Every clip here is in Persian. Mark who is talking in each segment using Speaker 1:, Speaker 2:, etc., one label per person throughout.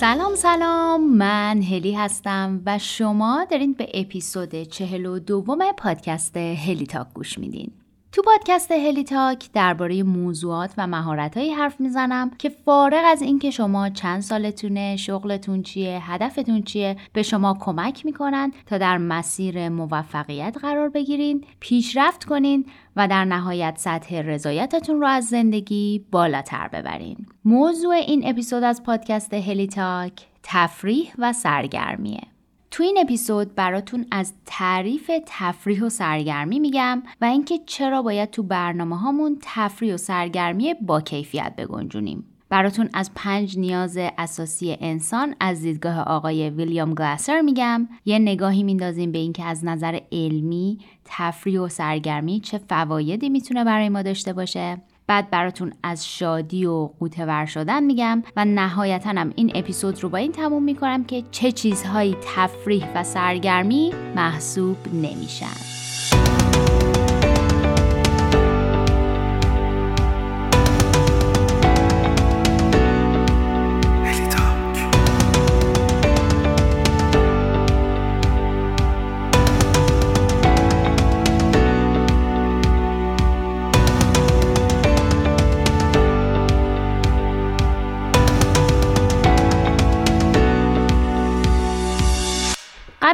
Speaker 1: سلام سلام. من هلی هستم و شما دارین به اپیزود چهل و دوم پادکست هلی‌تاک گوش میدین. تو پادکست هلی تاک درباره موضوعات و مهارتهایی حرف می‌زنم که فارغ از اینکه شما چند سالتونه، شغلتون چیه، هدفتون چیه به شما کمک می‌کنن تا در مسیر موفقیت قرار بگیرین، پیشرفت کنین و در نهایت سطح رضایتتون رو از زندگی بالاتر ببرین. موضوع این اپیزود از پادکست هلی تاک تفریح و سرگرمیه. تو این اپیزود براتون از تعریف تفریح و سرگرمی میگم و اینکه چرا باید تو برنامه هامون تفریح و سرگرمی با کیفیت بگنجونیم. براتون از پنج نیاز اساسی انسان از دیدگاه آقای ویلیام گلاسر میگم یه نگاهی میندازیم به اینکه از نظر علمی تفریح و سرگرمی چه فوایدی می‌تونه برای ما داشته باشه بعد براتون از شادی و قوتور شدن میگم و نهایتا هم این اپیزود رو با این تموم می‌کنم که چه چیزهایی تفریح و سرگرمی محسوب نمیشن.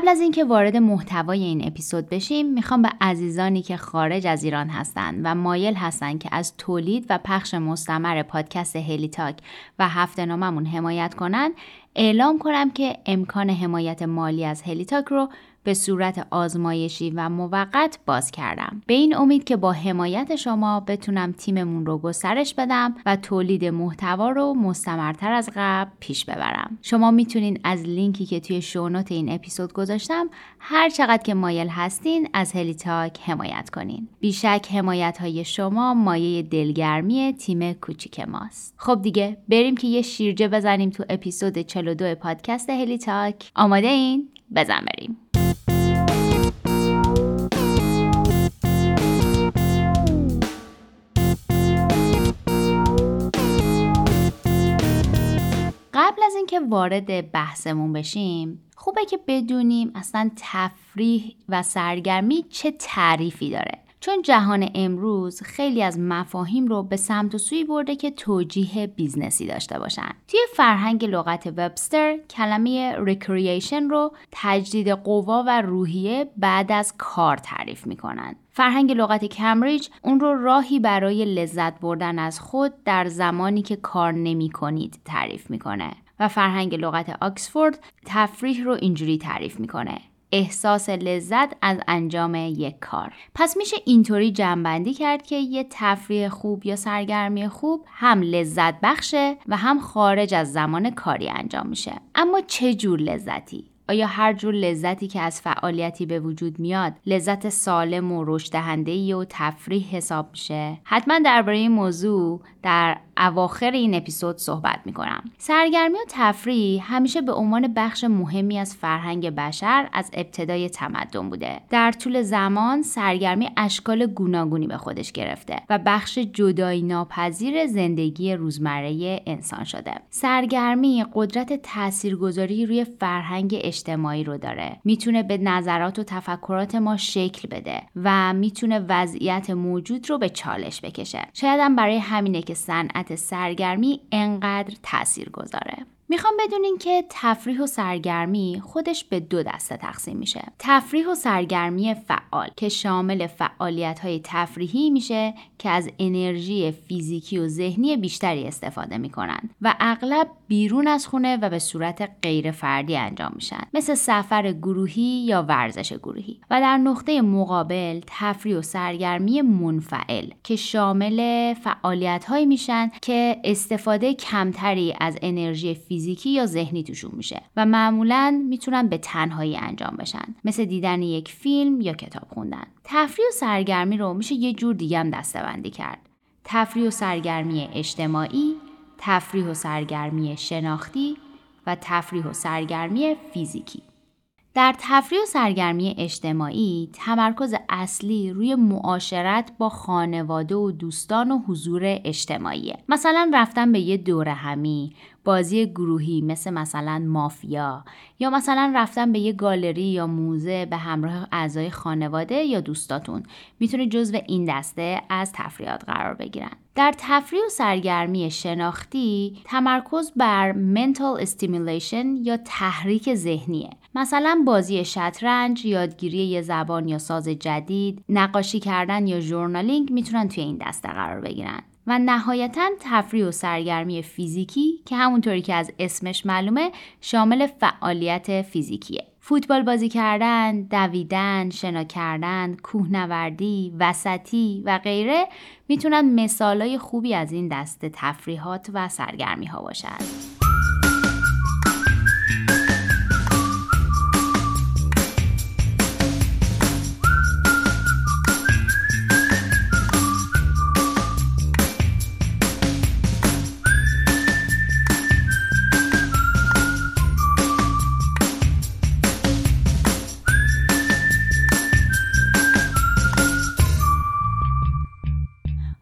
Speaker 1: قبل از اینکه وارد محتوای این اپیزود بشیم می‌خوام به عزیزانی که خارج از ایران هستند و مایل هستند که از تولید و پخش مستمر پادکست هلی تاک و هفته ناممون حمایت کنند اعلام کنم که امکان حمایت مالی از هلی تاک رو به صورت آزمایشی و موقت باز کردم. به این امید که با حمایت شما بتونم تیممون رو گسترش بدم و تولید محتوا رو مستمرتر از قبل پیش ببرم. شما می‌تونین از لینکی که توی شونوت این اپیزود گذاشتم هر چقدر که مایل هستین از هلی تاک حمایت کنین. بیشک حمایت های شما مایه دلگرمی تیم کوچیک ماست. خب دیگه بریم که یه شیرجه بزنیم تو اپیزود 42 پادکست هلی تاک آماده این؟ بزن بریم. قبل از اینکه وارد بحثمون بشیم خوبه که بدونیم اصلا تفریح و سرگرمی چه تعریفی داره چون جهان امروز خیلی از مفاهیم رو به سمت و سوی برده که توجیه business ی داشته باشن. توی فرهنگ لغت وبستر کلمه recreation رو تجدید قوا و روحیه بعد از کار تعریف می‌کنن. فرهنگ لغت کمبریج اون رو راهی برای لذت بردن از خود در زمانی که کار نمی کنید تعریف می‌کنه و فرهنگ لغت آکسفورد تفریح رو اینجوری تعریف می‌کنه. احساس لذت از انجام یک کار. پس میشه اینطوری جنبندی کرد که یه تفریح خوب یا سرگرمی خوب هم لذت بخشه و هم خارج از زمان کاری انجام میشه. اما چه جور لذتی؟ آیا هر جور لذتی که از فعالیتی به وجود میاد لذت سالم و رشد دهنده و تفریح حساب میشه؟ حتما درباره این موضوع در اواخر این اپیزود صحبت می‌کنم. سرگرمی و تفریح همیشه به عنوان بخش مهمی از فرهنگ بشر از ابتدای تمدن بوده. در طول زمان سرگرمی اشکال گوناگونی به خودش گرفته و بخش جدایی ناپذیر زندگی روزمره انسان شده. سرگرمی قدرت تاثیرگذاری روی فرهنگ اجتماعی رو داره. می‌تونه به نظرات و تفکرات ما شکل بده و می‌تونه وضعیت موجود رو به چالش بکشه. شاید هم برای همینه که صنعت سرگرمی انقدر تأثیر گذاره می‌خوام بدونین که تفریح و سرگرمی خودش به دو دسته تقسیم میشه. تفریح و سرگرمی فعال که شامل فعالیت های تفریحی میشه که از انرژی فیزیکی و ذهنی بیشتری استفاده می‌کنن و اغلب بیرون از خونه و به صورت غیر فردی انجام میشن. مثل سفر گروهی یا ورزش گروهی. و در نقطه مقابل تفریح و سرگرمی منفعل که شامل فعالیت هایی میشن که استفاده کمتری از انرژی فیزیکی یا ذهنی توشون میشه و معمولا می‌تونن به تنهایی انجام بشن. مثل دیدن یک فیلم یا کتاب خوندن. تفریح و سرگرمی رو میشه یه جور دیگه هم دستبندی کرد. تفریح و سرگرمی اجتماعی تفریح و سرگرمی شناختی و تفریح و سرگرمی فیزیکی. در تفریح و سرگرمی اجتماعی تمرکز اصلی روی معاشرت با خانواده و دوستان و حضور اجتماعیه. مثلا رفتن به یه دوره همی بازی گروهی مثل مثلا مافیا یا مثلا رفتن به یه گالری یا موزه به همراه اعضای خانواده یا دوستاتون می‌تونه جزو این دسته از تفریحات قرار بگیرن در تفریح و سرگرمی شناختی تمرکز بر mental stimulation یا تحریک ذهنیه مثلا بازی شطرنج، یادگیری یه زبان یا ساز جدید، نقاشی کردن یا ژورنالینگ می‌تونن توی این دسته قرار بگیرن. و نهایتا تفریح و سرگرمی فیزیکی که همونطوری که از اسمش معلومه شامل فعالیت فیزیکیه. فوتبال بازی کردن، دویدن، شنا کردن، کوهنوردی، وسطی و غیره می‌تونن مثالای خوبی از این دسته تفریحات و سرگرمی ها باشند.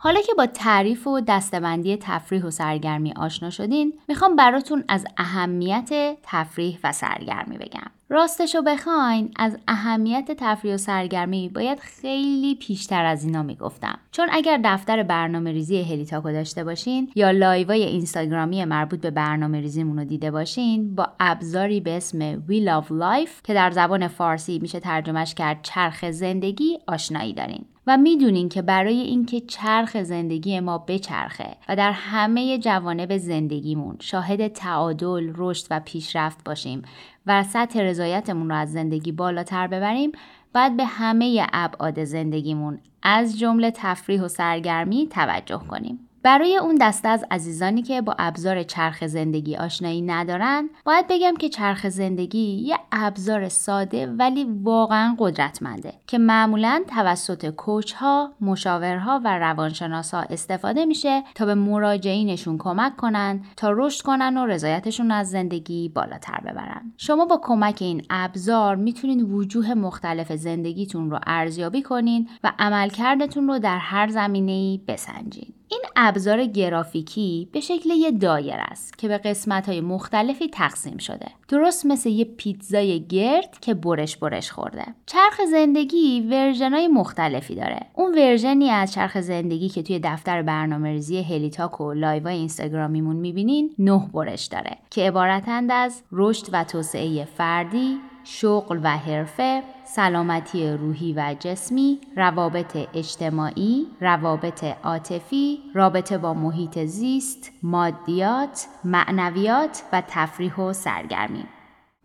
Speaker 1: حالا که با تعریف و دستبندی تفریح و سرگرمی آشنا شدین می‌خوام براتون از اهمیت تفریح و سرگرمی بگم. راستشو بخواین از اهمیت تفریح و سرگرمی باید خیلی پیشتر از اینا می‌گفتم. چون اگر دفتر برنامه ریزی هلیتاکو داشته باشین یا لایوای اینستاگرامی مربوط به برنامه ریزیمون رو دیده باشین با ابزاری به اسم We Love Life که در زبان فارسی میشه ترجمهش کرد چرخ زندگی آشنایی دارین. و می‌دونین که برای اینکه چرخ زندگی ما بچرخه و در همه جوانب زندگیمون شاهد تعادل، رشد و پیشرفت باشیم و سطح رضایتمون رو از زندگی بالاتر ببریم باید به همه ابعاد زندگیمون از جمله تفریح و سرگرمی توجه کنیم. برای اون دسته از عزیزانی که با ابزار چرخ زندگی آشنایی ندارن باید بگم که چرخ زندگی یه ابزار ساده ولی واقعا قدرتمنده که معمولا توسط کوچ ها، مشاورها و روانشناس ها استفاده میشه تا به مراجعینشون کمک کنن تا رشد کنن و رضایتشون از زندگی بالاتر ببرن. شما با کمک این ابزار می‌تونین وجوه مختلف زندگیتون رو ارزیابی کنین و عملکردتون رو در هر زمینه‌ای بسنجین. این ابزار گرافیکی به شکل یه دایر است که به قسمت های مختلفی تقسیم شده. درست مثل یه پیتزای گرد که برش برش خورده. چرخ زندگی version های مختلفی داره. اون version ی از چرخ زندگی که توی دفتر برنامه ریزی هلیتاک و live اینستاگرامیمون می‌بینین نه برش داره که عبارتند از رشد و توسعه فردی شغل و حرفه، سلامتی روحی و جسمی، روابط اجتماعی، روابط عاطفی، رابطه با محیط زیست، مادیات، معنویات و تفریح و سرگرمی.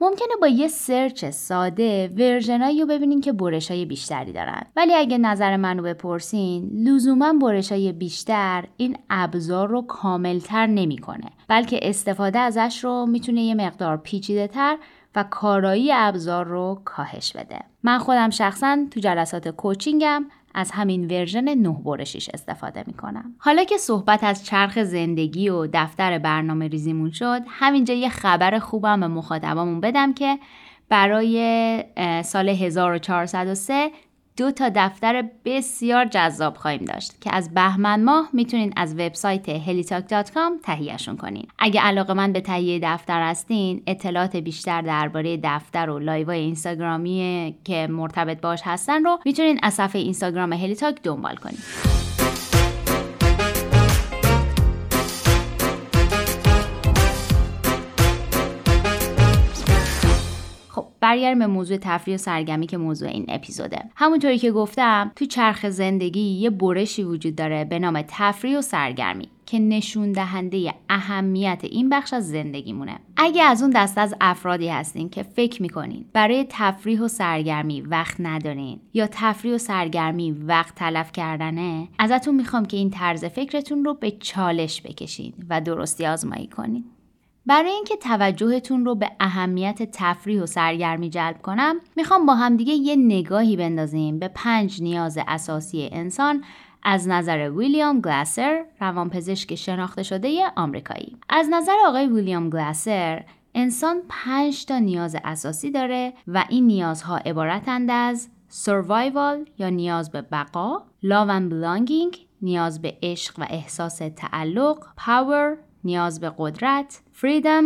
Speaker 1: ممکنه با یه search ساده version ایی رو ببینین که برش های بیشتری دارن ولی اگه نظر منو بپرسین لزوما برش های بیشتر این ابزار رو کاملتر نمی‌کنه بلکه استفاده ازش رو می‌تونه یه مقدار پیچیده تر و کارایی ابزار رو کاهش بده. من خودم شخصا تو جلسات coaching م از همین version نه برشیش استفاده می‌کنم. حالا که صحبت از چرخ زندگی و دفتر برنامه ریزیمون شد، همینجا یه خبر خوبم به مخاطبامون بدم که برای سال 1403 دو تا دفتر بسیار جذاب خواهیم داشت که از بهمن ماه می‌تونین از website helitalk.com تهیهشون کنین. اگه علاقه‌مند به تهیه دفتر هستین اطلاعات بیشتر درباره دفتر و live های اینستاگرامی که مرتبط باهاش هستن رو می‌تونین از صفحه اینستاگرام هلیتاک دنبال کنین. برگردیم به موضوع تفریح و سرگرمی که موضوع این اپیزوده. همونطوری که گفتم تو چرخ زندگی یه برشی وجود داره به نام تفریح و سرگرمی که نشون دهنده اهمیت این بخش از زندگیمونه. اگه از اون دست از افرادی هستین که فکر می‌کنین برای تفریح و سرگرمی وقت ندارین یا تفریح و سرگرمی وقت تلف کردنه ازتون می‌خوام که این طرز فکرتون رو به چالش بکشین و درستی آزمایی کنین. برای اینکه توجهتون رو به اهمیت تفریح و سرگرمی جلب کنم می‌خوام با همدیگه یه نگاهی بندازیم به پنج نیاز اساسی انسان از نظر ویلیام گلاسر روانپزشک شناخته شده آمریکایی. از نظر آقای ویلیام گلاسر انسان پنج تا نیاز اساسی داره و این نیازها عبارتند از survival یا نیاز به بقا love and نیاز به عشق و احساس تعلق power نیاز به قدرت فریدم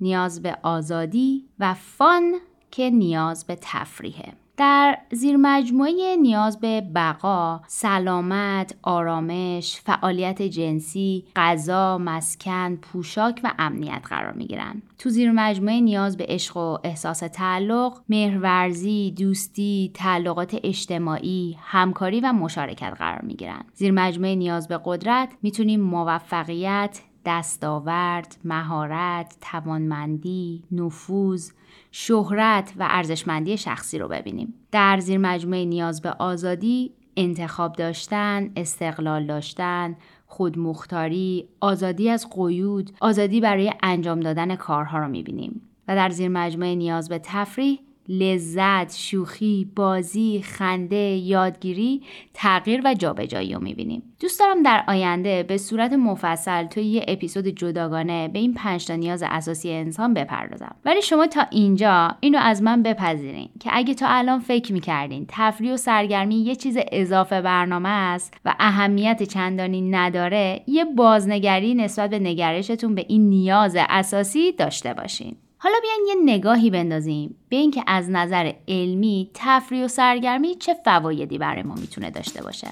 Speaker 1: نیاز به آزادی و فان که نیاز به تفریحه در زیر مجموعه نیاز به بقا، سلامت، آرامش، فعالیت جنسی، غذا، مسکن، پوشاک و امنیت قرار می گیرن. تو زیر مجموعه نیاز به عشق و احساس تعلق، مهرورزی، دوستی، تعلقات اجتماعی، همکاری و مشارکت قرار می گیرن. زیر مجموعه نیاز به قدرت می‌تونیم موفقیت، دستاورد، مهارت، توانمندی، نفوذ، شهرت و ارزشمندی شخصی رو ببینیم. در زیر مجموعه نیاز به آزادی، انتخاب داشتن، استقلال داشتن، خودمختاری، آزادی از قیود، آزادی برای انجام دادن کارها رو می‌بینیم. و در زیر مجموعه نیاز به تفریح لذت، شوخی، بازی، خنده، یادگیری، تغییر و جابجایی رو می‌بینیم. دوست دارم در آینده به صورت مفصل توی یه اپیزود جداگانه به این پنج تا نیاز اساسی انسان بپردازم. ولی شما تا اینجا اینو از من بپذیرین که اگه تا الان فکر می‌کردین تفریح و سرگرمی یه چیز اضافه برنامه است و اهمیت چندانی نداره یه بازنگری نسبت به نگرشتون به این نیاز اساسی داشته باشین. حالا بیاین یه نگاهی بندازیم به اینکه از نظر علمی تفریح و سرگرمی چه فوایدی برای ما می‌تونه داشته باشه.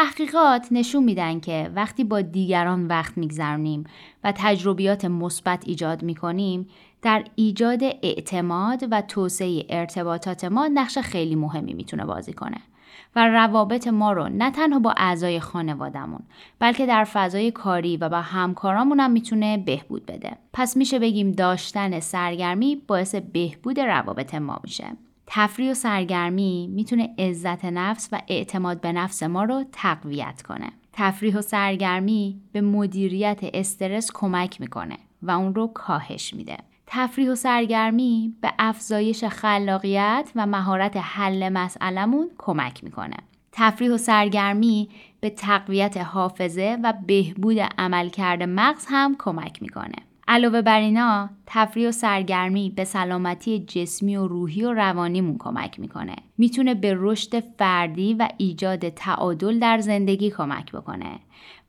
Speaker 1: تحقیقات نشون میدن که وقتی با دیگران وقت میگذرونیم و تجربیات مثبت ایجاد می‌کنیم در ایجاد اعتماد و توسعه ارتباطات ما نقش خیلی مهمی می‌تونه بازی کنه و روابط ما رو نه تنها با اعضای خانوادهمون بلکه در فضای کاری و با همکارامون هم می‌تونه بهبود بده. پس میشه بگیم داشتن سرگرمی باعث بهبود روابط ما میشه. تفریح و سرگرمی می‌تونه عزت نفس و اعتماد به نفس ما رو تقویت کنه. تفریح و سرگرمی به مدیریت استرس کمک می‌کنه و اون رو کاهش میده. تفریح و سرگرمی به افزایش خلاقیت و مهارت حل مسئلمون کمک می‌کنه. تفریح و سرگرمی به تقویت حافظه و بهبود عملکرد مغز هم کمک می‌کنه. علاوه بر اینا تفریح و سرگرمی به سلامتی جسمی و روحی و روانیمون کمک می‌کنه. می‌تونه به رشد فردی و ایجاد تعادل در زندگی کمک بکنه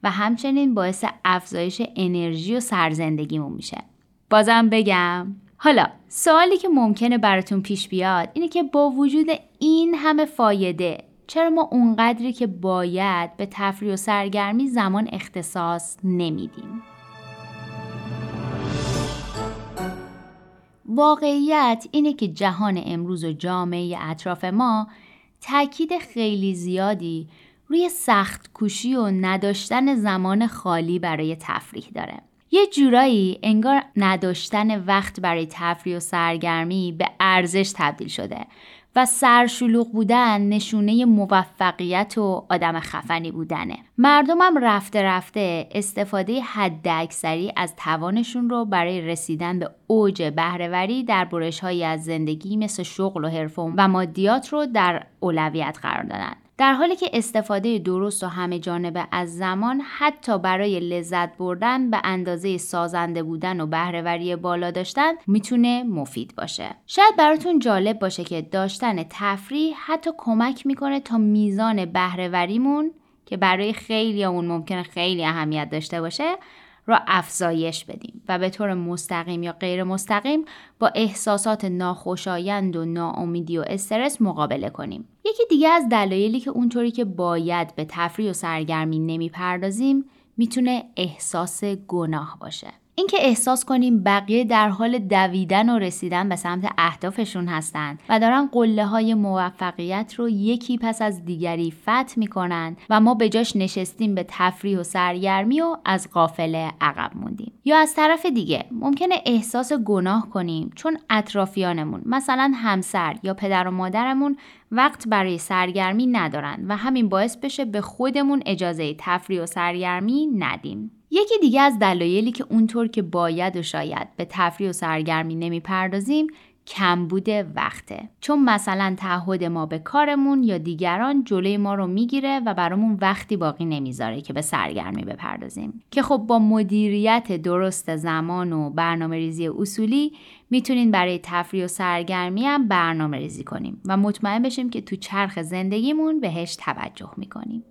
Speaker 1: و همچنین باعث افزایش انرژی و سرزندگیمون میشه. بازم بگم. حالا سوالی که ممکنه براتون پیش بیاد اینه که با وجود این همه فایده چرا ما اونقدری که باید به تفریح و سرگرمی زمان اختصاص نمیدیم؟ واقعیت اینه که جهان امروز و جامعه اطراف ما تاکید خیلی زیادی روی سخت کوشی و نداشتن زمان خالی برای تفریح داره. یه جورایی انگار نداشتن وقت برای تفریح و سرگرمی به ارزش تبدیل شده و سرشلوغ بودن نشونه موفقیت و آدم خفنی بودنه. مردمم رفته رفته استفاده حد اکثری از توانشون رو برای رسیدن به اوج بهرهوری در برش از زندگی مثل شغل و حرفه و مادیات رو در اولویت قرار دادن. در حالی که استفاده درست و همه جانبه از زمان حتی برای لذت بردن به اندازه سازنده بودن و بهرهوری بالا داشتن می‌تونه مفید باشه. شاید براتون جالب باشه که داشتن تفریح حتی کمک می‌کنه تا میزان بهرهوریمون که برای خیلی اون ممکنه خیلی اهمیت داشته باشه را افزایش بدیم و به طور مستقیم یا غیر مستقیم با احساسات ناخوشایند و ناامیدی و استرس مقابله کنیم. یکی دیگه از دلایلی که اونطوری که باید به تفریح و سرگرمی نمی‌پردازیم می‌تونه احساس گناه باشه. اینکه احساس کنیم بقیه در حال دویدن و رسیدن به سمت اهدافشون هستند و دارن قله های موفقیت رو یکی پس از دیگری فتح می‌کنن و ما به جاش نشستیم به تفریح و سرگرمی و از قافله عقب موندیم. یا از طرف دیگه ممکنه احساس گناه کنیم چون اطرافیانمون مثلا همسر یا پدر و مادرمون وقت برای سرگرمی ندارن و همین باعث بشه به خودمون اجازه تفریح و سرگرمی ندیم. یکی دیگه از دلایلی که اونطور که باید و شاید به تفریح و سرگرمی نمی‌پردازیم کمبود وقته. چون مثلا تعهد ما به کارمون یا دیگران جلوی ما رو می‌گیره و برامون وقتی باقی نمی‌ذاره که به سرگرمی بپردازیم. که خب با مدیریت درست زمان و برنامه ریزی اصولی می‌تونین برای تفریح و سرگرمی هم برنامه ریزی کنیم و مطمئن بشیم که تو چرخ زندگیمون بهش توجه می‌کنیم.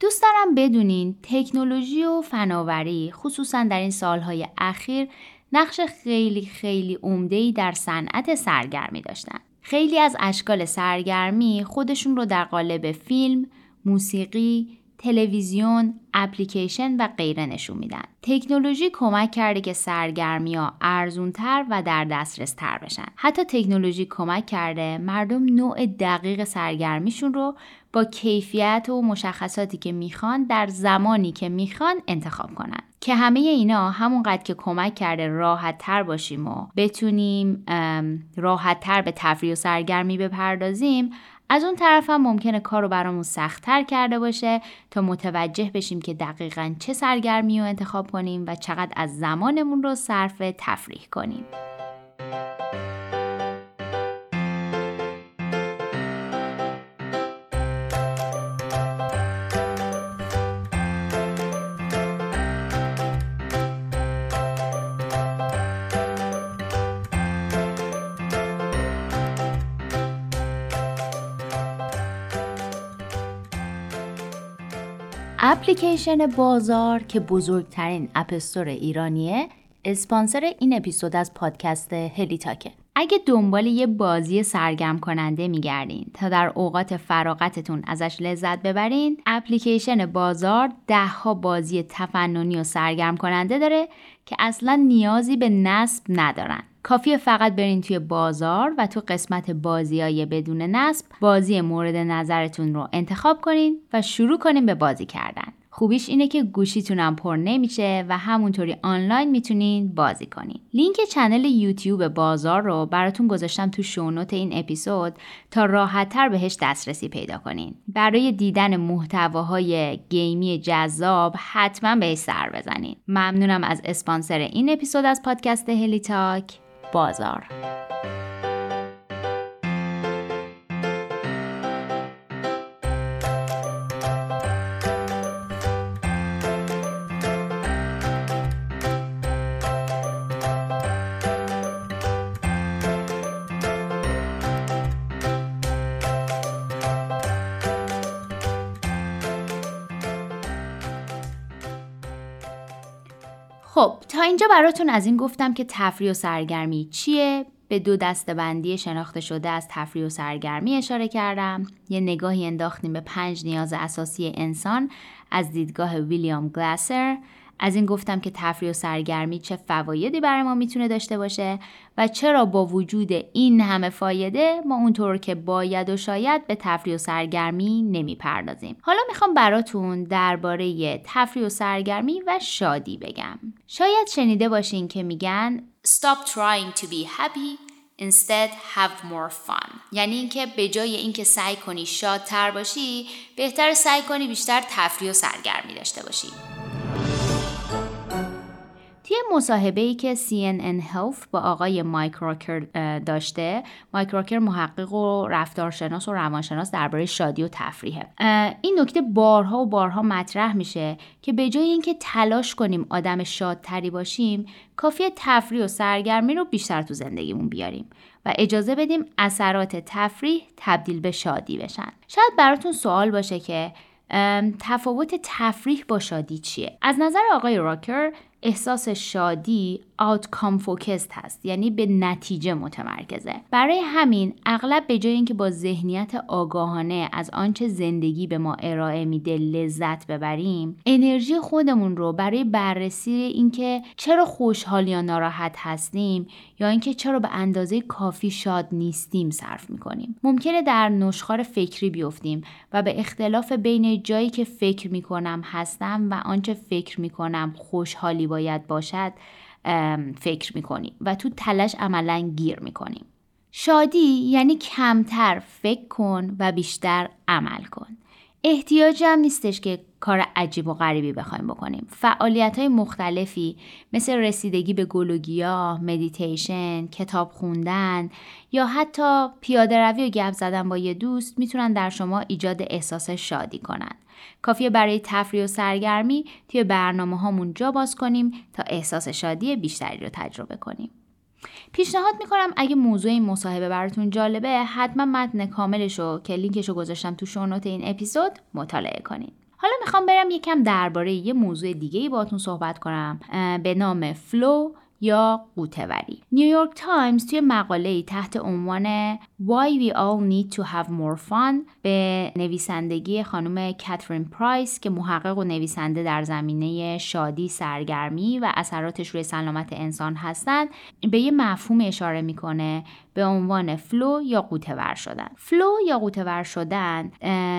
Speaker 1: دوست دارم بدونین تکنولوژی و فناوری خصوصا در این سالهای اخیر نقش خیلی خیلی عمده‌ای در صنعت سرگرمی داشتن. خیلی از اشکال سرگرمی خودشون رو در قالب فیلم، موسیقی، تلویزیون، اپلیکیشن و غیره نشون میدن. تکنولوژی کمک کرده که سرگرمی ها ارزونتر و در دسترس تر بشن. حتی تکنولوژی کمک کرده مردم نوع دقیق سرگرمیشون رو با کیفیت و مشخصاتی که می‌خوان در زمانی که می‌خوان انتخاب کنن. که همه اینا همونقدر که کمک کرده راحت تر باشیم و بتونیم راحت تر به تفریح و سرگرمی بپردازیم از اون طرف هم ممکنه کار رو برامون سختتر کرده باشه تا متوجه بشیم که دقیقا چه سرگرمی رو انتخاب کنیم و چقدر از زمانمون رو صرف تفریح کنیم. اپلیکیشن بازار که بزرگترین app store ایرانیه اسپانسر این اپیزود از پادکست هلیتاکه. اگه دنبال یه بازی سرگرم کننده میگردین تا در اوقات فراغتتون ازش لذت ببرین اپلیکیشن بازار دهها بازی تفننی و سرگرم کننده داره که اصلا نیازی به نصب ندارن. کافیه فقط برین توی بازار و تو قسمت بازی بدون نصب بازی مورد نظرتون رو انتخاب کنین و شروع کنین به بازی کردن. خوبیش اینه که گوشیتونم پر نمیشه و همونطوری آنلاین می‌تونین بازی کنین. لینک channel یوتیوب بازار رو براتون گذاشتم تو show note این اپیزود تا راحتتر بهش دسترسی پیدا کنین. برای دیدن محتواهای گیمی جذاب حتما بهش سر بزنین. ممنونم از اسپانسر این اپیزود از پادکست هلی تاک بازار. خب تا اینجا براتون از این گفتم که تفریح و سرگرمی چیه؟ به دو بندی شناخته شده از تفریح و سرگرمی اشاره کردم. یه نگاهی انداختیم به پنج نیاز اساسی انسان از دیدگاه ویلیام گلاسر. از این گفتم که تفریح و سرگرمی چه فوایدی برای ما می‌تونه داشته باشه و چرا با وجود این همه فایده ما اونطور که باید و شاید به تفریح و سرگرمی نمی‌پردازیم. حالا می‌خوام براتون درباره تفریح و سرگرمی و شادی بگم. شاید شنیده باشین که میگن Stop trying to be happy Instead have more fun. یعنی اینکه به جای اینکه سعی کنی شادتر باشی بهتر سعی کنی بیشتر تفریح و سرگرمی داشته باشی. توی مصاحبه ای که CNN Health با آقای مایک راکر داشته. مایک راکر محقق و رفتارشناس و روانشناس درباره شادی و تفریحه. این نکته بارها و بارها مطرح میشه که به جای اینکه تلاش کنیم آدم شادتری باشیم کافیه تفریح و سرگرمی رو بیشتر تو زندگیمون بیاریم و اجازه بدیم اثرات تفریح تبدیل به شادی بشن. شاید براتون سوال باشه که تفاوت تفریح با شادی چیه؟ از نظر آقای راکر احساس شادی آوتکام فوکست هست یعنی به نتیجه متمرکزه. برای همین اغلب به جای اینکه با ذهنیت آگاهانه از آنچه زندگی به ما ارائه میده لذت ببریم انرژی خودمون رو برای بررسی اینکه چرا خوشحال یا ناراحت هستیم یا اینکه چرا به اندازه کافی شاد نیستیم صرف می‌کنیم. ممکنه در نشخار فکری بیفتیم و به اختلاف بین جایی که فکر می‌کنم هستم و آنچه فکر می‌کنم خوشحالی باید باشد فکر می‌کنیم و تو تلش عملا گیر می‌کنیم شادی یعنی کمتر فکر کن و بیشتر عمل کن. احتیاجی هم نیستش که کار عجیب و غریبی بخوایم بکنیم. فعالیت های مختلفی مثل رسیدگی به گل و گیاه، مدیتیشن، کتاب خوندن یا حتی پیاده روی و گپ زدن با یه دوست می‌تونن در شما ایجاد احساس شادی کنن. کافیه برای تفریح و سرگرمی توی برنامه هامون جا باز کنیم تا احساس شادی بیشتری رو تجربه کنیم. پیشنهاد می‌کنم اگه موضوع این مصاحبه براتون جالبه حتما متن کاملش رو که لینکش رو گذاشتم تو show note این اپیزود مطالعه کنید حالا می‌خوام برم یکم درباره یه موضوع دیگه ای باتون صحبت کنم به نام flow یا غوطه‌وری نیویورک تایمز توی مقاله تحت عنوان Why We All Need to Have More Fun به نویسندگی خانم کاترین پرایس که محقق و نویسنده در زمینه شادی، سرگرمی و اثراتش روی سلامت انسان هستند به یه مفهوم اشاره می‌کنه به عنوان flow یا غوطه‌ور شدن. flow یا غوطه‌ور شدن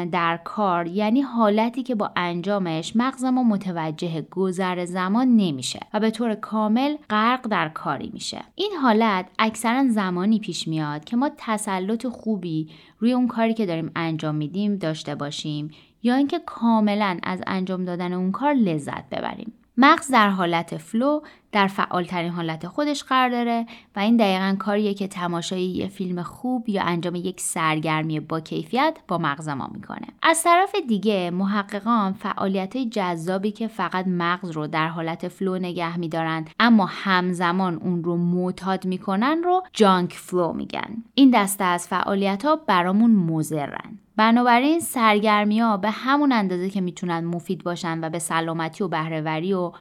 Speaker 1: در کار یعنی حالتی که با انجامش مغز ما متوجه گذر زمان نمیشه و به طور کامل غرق در کاری میشه. این حالت اکثرا زمانی پیش میاد که ما تسلط خوبی روی اون کاری که داریم انجام میدیم داشته باشیم یا اینکه کاملا از انجام دادن اون کار لذت ببریم. مغز در حالت flow در فعالترین حالت خودش قرار داره و این دقیقا کاریه که تماشای یه فیلم خوب یا انجام یک سرگرمی با کیفیت با مغز ما می‌کنه. از طرف دیگه محققان فعالیت‌های جذابی که فقط مغز رو در حالت flow نگه میدارند اما همزمان اون رو معتاد می‌کنن رو junk flow میگن. این دسته از فعالیت ها برامون مضرن بنابراین سرگرمی ها به همون اندازه که می‌تونن مفید باشن و به سلامتی و بهره‌وری و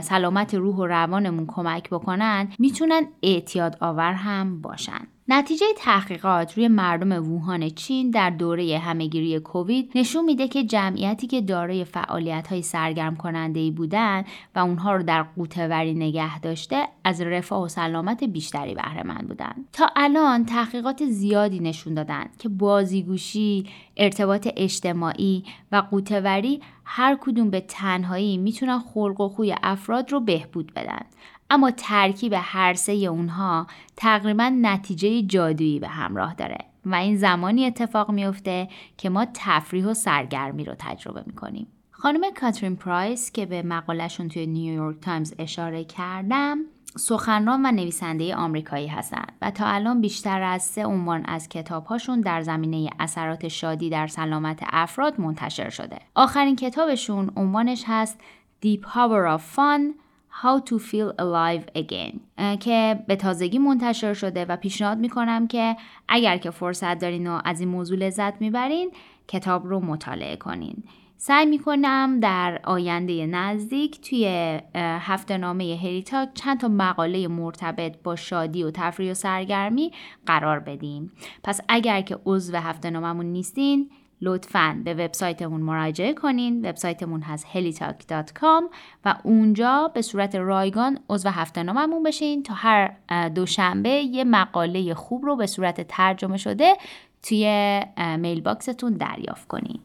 Speaker 1: سلامت روح و روانمون کمک بکنن می‌تونن اعتیاد آور هم باشن. نتیجه تحقیقات روی مردم ووهان چین در دوره همهگیری کووید نشون میده که جمعیتی که دارای فعالیت های سرگرم کننده ای بودن و اونها رو در قوتوری نگه داشته از رفاه و سلامت بیشتری بهره مند بودن. تا الان تحقیقات زیادی نشون دادن که بازیگوشی ارتباط اجتماعی و غوطه‌وری هر کدوم به تنهایی می‌تونن خلق و خوی افراد رو بهبود بدن. اما ترکیب هر سه اونها تقریبا نتیجه جادویی به همراه داره و این زمانی اتفاق میفته که ما تفریح و سرگرمی رو تجربه می‌کنیم خانم کاترین پرایس که به مقالهشون توی نیویورک تایمز اشاره کردم سخنران و نویسنده آمریکایی هستند و تا الان بیشتر از سه عنوان از کتابهاشون در زمینه اثرات شادی در سلامت افراد منتشر شده. آخرین کتابشون عنوانش هست The Power of Fun How to Feel Alive Again. که به تازگی منتشر شده و پیشنهاد می‌کنم که اگر که فرصت دارین و از این موضوع لذت می‌برین کتاب رو مطالعه کنین. سعی می‌کنم در آینده نزدیک توی هفته نامه هریتاک چند تا مقاله مرتبط با شادی و تفریح و سرگرمی قرار بدیم. پس اگر که عضو هفته ناممون نیستین لطفا به وبسایتمون مراجعه کنین. وبسایتمون هست helitalk.com و اونجا به صورت رایگان عضو هفته ناممون بشین تا هر دوشنبه یه مقاله خوب رو به صورت ترجمه شده توی میل باکستون دریافت کنین.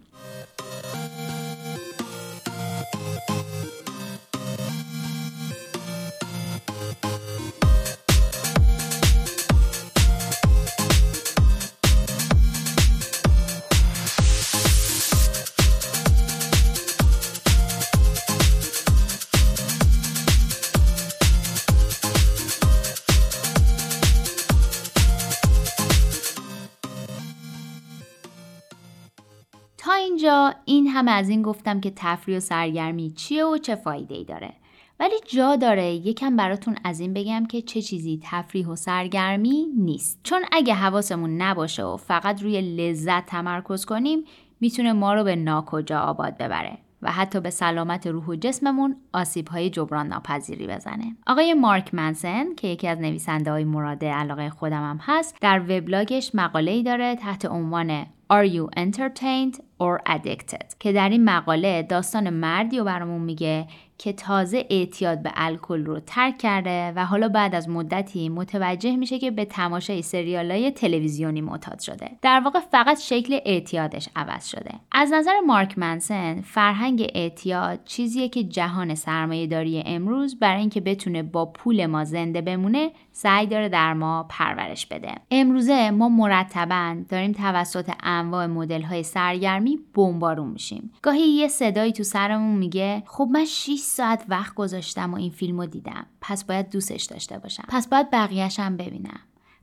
Speaker 1: همه از این گفتم که تفریح و سرگرمی چیه و چه فایده ای داره ولی جا داره یکم براتون از این بگم که چه چیزی تفریح و سرگرمی نیست چون اگه حواسمون نباشه و فقط روی لذت تمرکز کنیم می‌تونه ما رو به ناکجا آباد ببره و حتی به سلامت روح و جسممون آسیب های جبران ناپذیری بزنه. آقای مارک منسن که یکی از نویسنده های مورد علاقه خودم هم هست در وبلاگش مقاله ای داره تحت عنوان Are you entertained or addicted? که در این مقاله داستان مردی رو برامون میگه که تازه اعتیاد به الکل رو ترک کرده و حالا بعد از مدتی متوجه میشه که به تماشای های تلویزیونی معتاد شده. در واقع فقط شکل اعتیادش عوض شده. از نظر مارک منسن فرهنگ اعتیاد چیزیه که جهان سرمایه داری امروز برای اینکه بتونه با پول ما زنده بمونه سعی داره در ما پرورش بده. امروزه ما مرتبا داریم توسط انواع مدل های سرگرمی بمبارون میشیم. گاهی یه صدایی تو سرمون میگه خب من 6 ساعت وقت گذاشتم و این فیلم دیدم. پس باید دوستش داشته باشم. پس باید بقیهشم ببینم.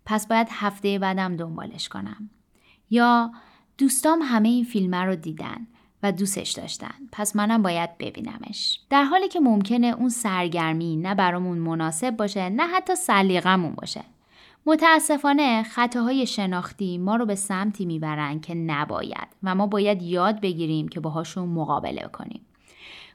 Speaker 1: پس باید هفته بعدم دنبالش کنم. یا دوستام همه این فیلم رو دیدن و دوستش داشتن. پس منم باید ببینمش. در حالی که ممکنه اون سرگرمی نه برامون مناسب باشه نه حتی سلیقمون باشه. متاسفانه خطاهای شناختی ما رو به سمتی می‌برن که نباید و ما باید یاد بگیریم که باهاشون مقابله کنیم.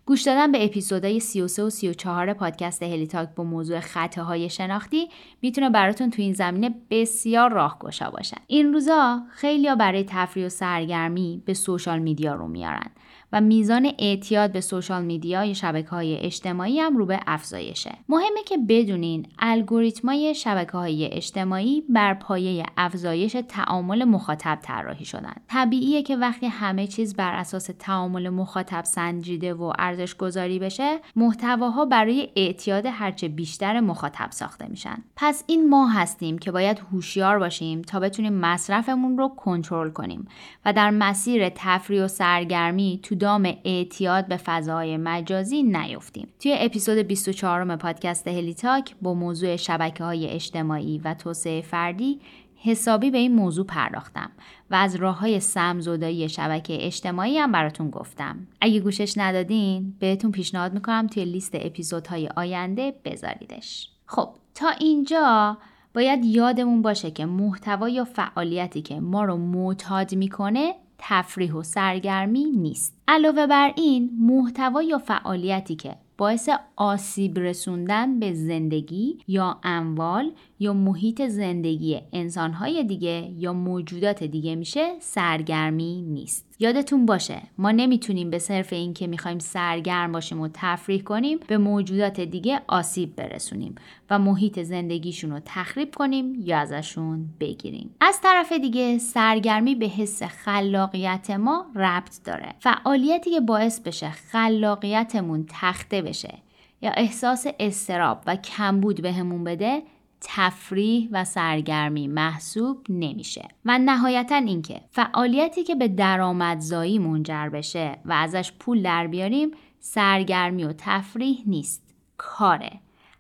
Speaker 1: گوش دادن به اپیزودهای 33 و 34 پادکست هلی تاک با موضوع خطاهای شناختی می‌تونه براتون تو این زمینه بسیار راهگشا باشه. این روزا خیلیا برای تفریح و سرگرمی به سوشال میدیا رو میارن و میزان اعتیاد به سوشال میدیا یا شبکه های اجتماعی هم رو به افزایشه مهمه که بدونین الگوریتمای شبکه های اجتماعی بر پایه افزایش تعامل مخاطب طراحی شدن طبیعیه که وقتی همه چیز بر اساس تعامل مخاطب سنجیده و ارزش گذاری بشه محتواها برای اعتیاد هرچه بیشتر مخاطب ساخته میشن پس این ما هستیم که باید هوشیار باشیم تا بتونیم مصرفمون رو کنترل کنیم و در مسیر تفریح و سرگرمی تو دام اعتیاد به فضای مجازی نیفتیم. توی اپیزود 24 پادکست هلی تاک با موضوع شبکه های اجتماعی و توسعه فردی حسابی به این موضوع پرداختم و از راه های سمزدایی شبکه اجتماعی هم براتون گفتم. اگه گوشش ندادین بهتون پیشنهاد می‌کنم توی لیست اپیزودهای آینده بذاریدش. خب تا اینجا باید یادمون باشه که محتوا یا فعالیتی که ما رو معتاد می‌کنه تفریح و سرگرمی نیست. علاوه بر این محتوا یا فعالیتی که باعث آسیب رسوندن به زندگی یا اموال یا محیط زندگی انسانهای دیگه یا موجودات دیگه میشه سرگرمی نیست. یادتون باشه ما نمی‌تونیم به صرف این که می‌خوایم سرگرم باشیم و تفریح کنیم به موجودات دیگه آسیب برسونیم و محیط زندگیشون رو تخریب کنیم یا ازشون بگیریم. از طرف دیگه سرگرمی به حس خلاقیت ما ربط داره. فعالیتی که باعث بشه خلاقیتمون تخته بشه. یا احساس استراب و کمبود بهمون بده تفریح و سرگرمی محسوب نمیشه. و نهایتا اینکه فعالیتی که به درآمدزایی منجر بشه و ازش پول در بیاریم سرگرمی و تفریح نیست. کاره.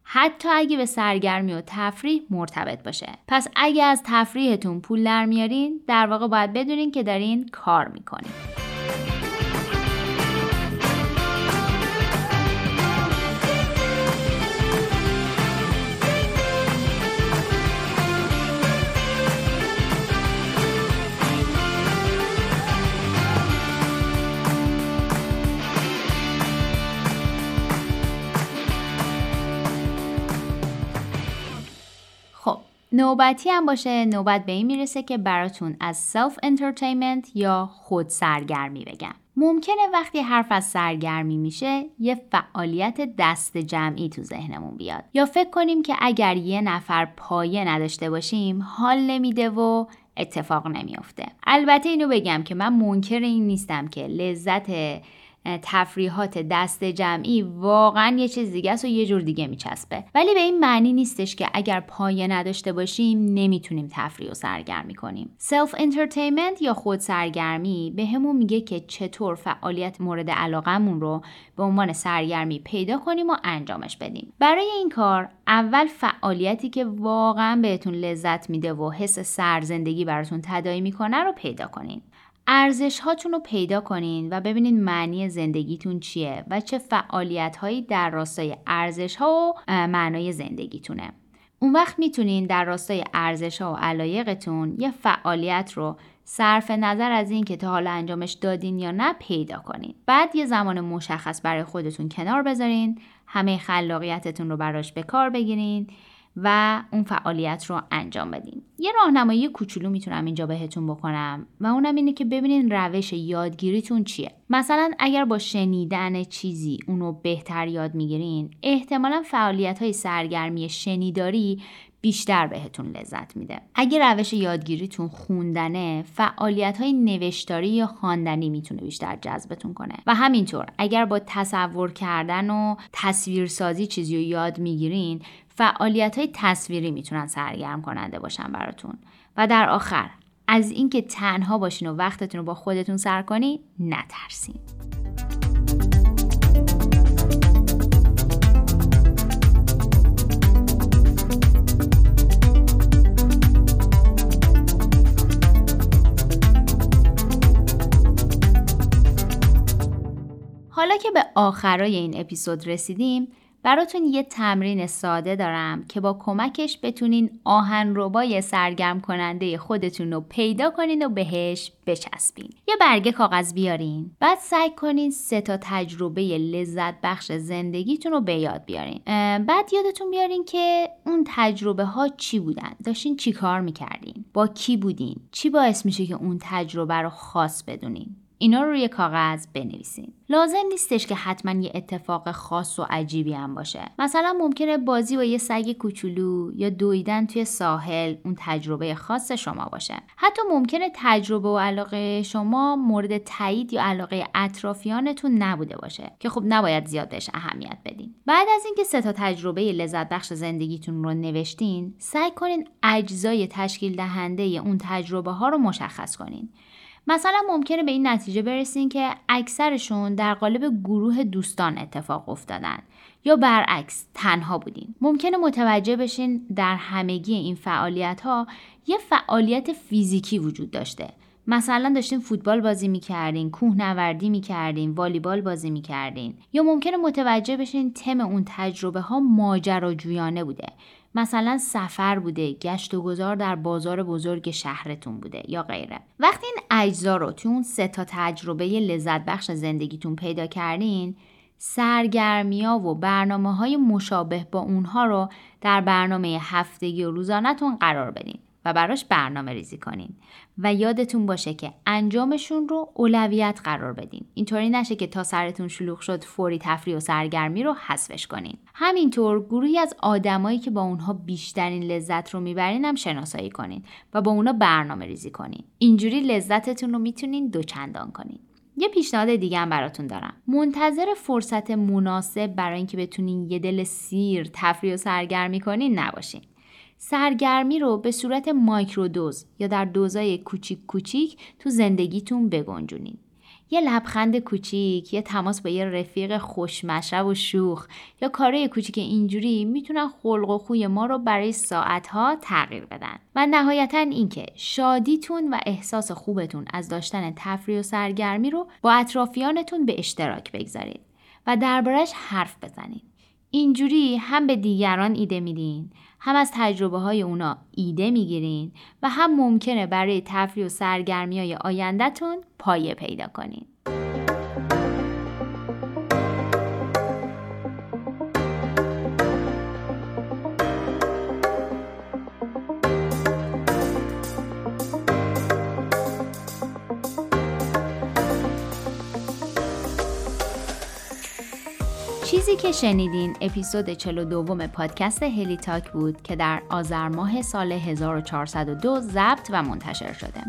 Speaker 1: حتی اگه به سرگرمی و تفریح مرتبط باشه. پس اگه از تفریحتون پول در میارین در واقع باید بدونین که دارین کار می‌کنین. نوبتی هم باشه نوبت به این می‌رسه که براتون از self entertainment یا خود سرگرمی بگم. ممکنه وقتی حرف از سرگرمی میشه یه فعالیت دست جمعی تو ذهنمون بیاد. یا فکر کنیم که اگر یه نفر پایه نداشته باشیم حال نمیده و اتفاق نمیافته. البته اینو بگم که من منکر این نیستم که لذت تفریحات دست جمعی واقعا یه چیز دیگه است و یه جور دیگه میچسبه. ولی به این معنی نیستش که اگر پایه نداشته باشیم نمی‌تونیم تفریح و سرگرمی کنیم self entertainment یا خود سرگرمی به همون میگه که چطور فعالیت مورد علاقمون رو به عنوان سرگرمی پیدا کنیم و انجامش بدیم. برای این کار اول فعالیتی که واقعا بهتون لذت میده و حس سرزندگی براتون تداعی می‌کنه رو پیدا کنین. ارزش هاتون رو پیدا کنین و ببینین معنی زندگیتون چیه و چه فعالیت هایی در راستای ارزش ها و معنای زندگیتونه. اون وقت می‌تونین در راستای ارزش ها و علایقتون یه فعالیت رو صرف نظر از این که تا حالا انجامش دادین یا نه پیدا کنین. بعد یه زمان مشخص برای خودتون کنار بذارین، همه خلاقیتتون رو براش به کار بگیرین و اون فعالیت رو انجام بدین. یه راهنمایی کوچولو می‌تونم اینجا بهتون بکنم و اونم اینه که ببینین روش یادگیریتون چیه. مثلا اگر با شنیدن چیزی اونو بهتر یاد می‌گیرین احتمالا فعالیت های سرگرمی شنیداری بیشتر بهتون لذت میده. اگه روش یادگیریتون خوندنه فعالیت های نوشتاری یا خواندنی می‌تونه بیشتر جذبتون کنه. و همینطور اگر با تصور کردن و تصویرسازی چیزی رو یاد می‌گیرین فعالیت های تصویری می‌تونن سرگرم کننده باشن براتون. و در آخر از اینکه تنها باشین و وقتتون رو با خودتون سر کنین نترسین. حالا که به آخرای این اپیزود رسیدیم براتون یه تمرین ساده دارم که با کمکش بتونین آهن ربای سرگرم کننده خودتون رو پیدا کنین و بهش بچسبین. یه برگه کاغذ بیارین. بعد سعی کنین سه تا تجربه لذت بخش زندگیتون رو به یاد بیارین. بعد یادتون بیارین که اون تجربه ها چی بودن؟ داشتین چی کار می‌کردین؟ با کی بودین؟ چی باعث میشه که اون تجربه رو خاص بدونین؟ اینا رو روی کاغذ بنویسین. لازم نیستش که حتما یه اتفاق خاص و عجیبی هم باشه. مثلا ممکنه بازی با یه سگ کوچولو یا دویدن توی ساحل اون تجربه خاص شما باشه. حتی ممکنه تجربه و علاقه شما مورد تایید یا علاقه اطرافیانتون نبوده باشه که خب نباید زیاد بهش اهمیت بدین. بعد از اینکه سه تا تجربه لذت بخش زندگیتون رو نوشتین سعی کنین اجزای تشکیل دهنده اون تجربه ها رو مشخص کنین. مثلا ممکنه به این نتیجه برسین که اکثرشون در قالب گروه دوستان اتفاق افتادن یا برعکس تنها بودین. ممکنه متوجه بشین در همگی این فعالیت ها یه فعالیت فیزیکی وجود داشته. مثلا داشتین فوتبال بازی می‌کردین کوهنوردی می‌کردین والیبال بازی می‌کردین. یا ممکنه متوجه بشین تم اون تجربه ها ماجراجویانه بوده. مثلا سفر بوده گشت و گذار در بازار بزرگ شهرتون بوده یا غیره. وقتی این اجزا رو تو اون سه تا تجربه لذت بخش زندگیتون پیدا کردین سرگرمیا و برنامه های مشابه با اونها رو در برنامه هفتگی و روزانهتون قرار بدین. و براش برنامه ریزی کنین. و یادتون باشه که انجامشون رو اولویت قرار بدین. اینطوری نشه که تا سرتون شلوغ شد فوری تفریح و سرگرمی رو حذفش کنین. همینطور گروهی از آدمایی که با اونها بیشترین لذت رو می‌برین هم شناسایی کنین و با اونا برنامه ریزی کنین. اینجوری لذتتون رو می‌تونین دوچندان کنین. یه پیشنهاد دیگه هم براتون دارم. منتظر فرصت مناسب برای اینکه بتونین یه دل سیر تفریح و سرگرمی کنین نباشین. سرگرمی رو به صورت مایکرودوز یا در دوزای کوچیک کوچیک تو زندگیتون بگنجونین. یه لبخند کوچیک، یه تماس با یه رفیق خوشمشرب و شوخ یا کارهای کوچیک اینجوری می‌تونن خلق و خوی ما رو برای ساعتها تغییر بدن. و نهایتا اینکه شادیتون و احساس خوبتون از داشتن تفریح و سرگرمی رو با اطرافیانتون به اشتراک بگذارید و دربارش حرف بزنید. اینجوری هم به دیگران ایده میدین هم از تجربه های اونا ایده می‌گیرین و هم ممکنه برای تفریح و سرگرمی های آیندهتون پایه پیدا کنین. چیزی که شنیدین اپیزود 42 پادکست هلی تاک بود که در آذر ماه سال 1402 ضبط و منتشر شده.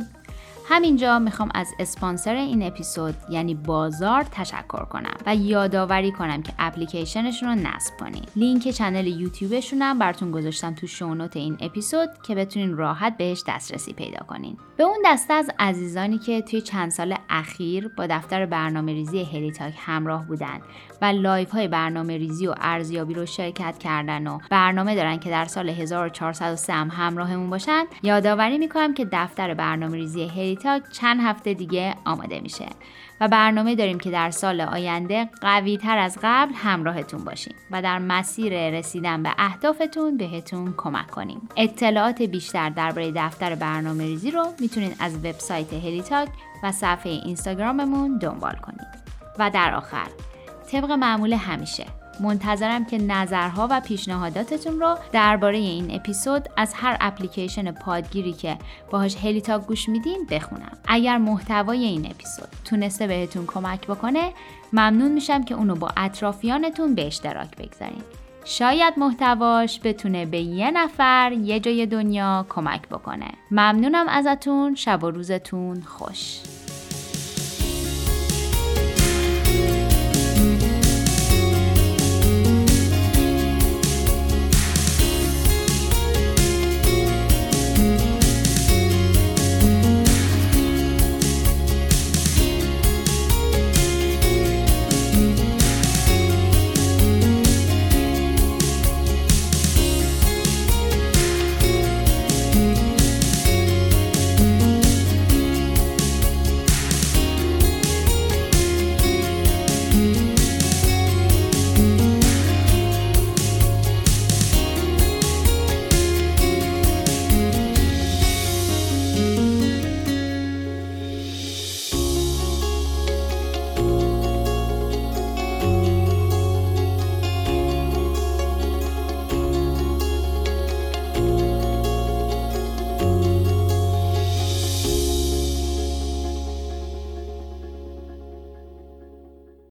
Speaker 1: همینجا می‌خوام از اسپانسر این اپیزود یعنی بازار تشکر کنم و یادآوری کنم که اپلیکیشنشون رو نصب کنید لینک channel یوتیوبشون هم براتون گذاشتم تو show note این اپیزود که بتونین راحت بهش دسترسی پیدا کنین به اون دسته از عزیزانی که توی چند سال اخیر با دفتر برنامه ریزی هلیتاک همراه بودن و live های برنامه ریزی و ارزیابی رو شرکت کردن و برنامه دارن که در سال 1403 هم همراهمون باشن. یادآوری می‌کنم که دفتر برنامه ریزی تا چند هفته دیگه آماده میشه و برنامه داریم که در سال آینده قوی تر از قبل همراهتون باشیم و در مسیر رسیدن به اهدافتون بهتون کمک کنیم. اطلاعات بیشتر درباره دفتر برنامه ریزی رو می‌تونید از وبسایت هلیتاک و صفحه اینستاگراممون دنبال کنید. و در آخر طبق معمول همیشه. منتظرم که نظرها و پیشنهاداتتون رو درباره این اپیزود از هر اپلیکیشن پادگیری که باهاش هلیتاک گوش میدین بخونم. اگر محتوای این اپیزود تونسته بهتون کمک بکنه ممنون میشم که اونو با اطرافیانتون به اشتراک بگذارین. شاید محتواش بتونه به یه نفر یه جای دنیا کمک بکنه. ممنونم ازتون. شب و روزتون خوش.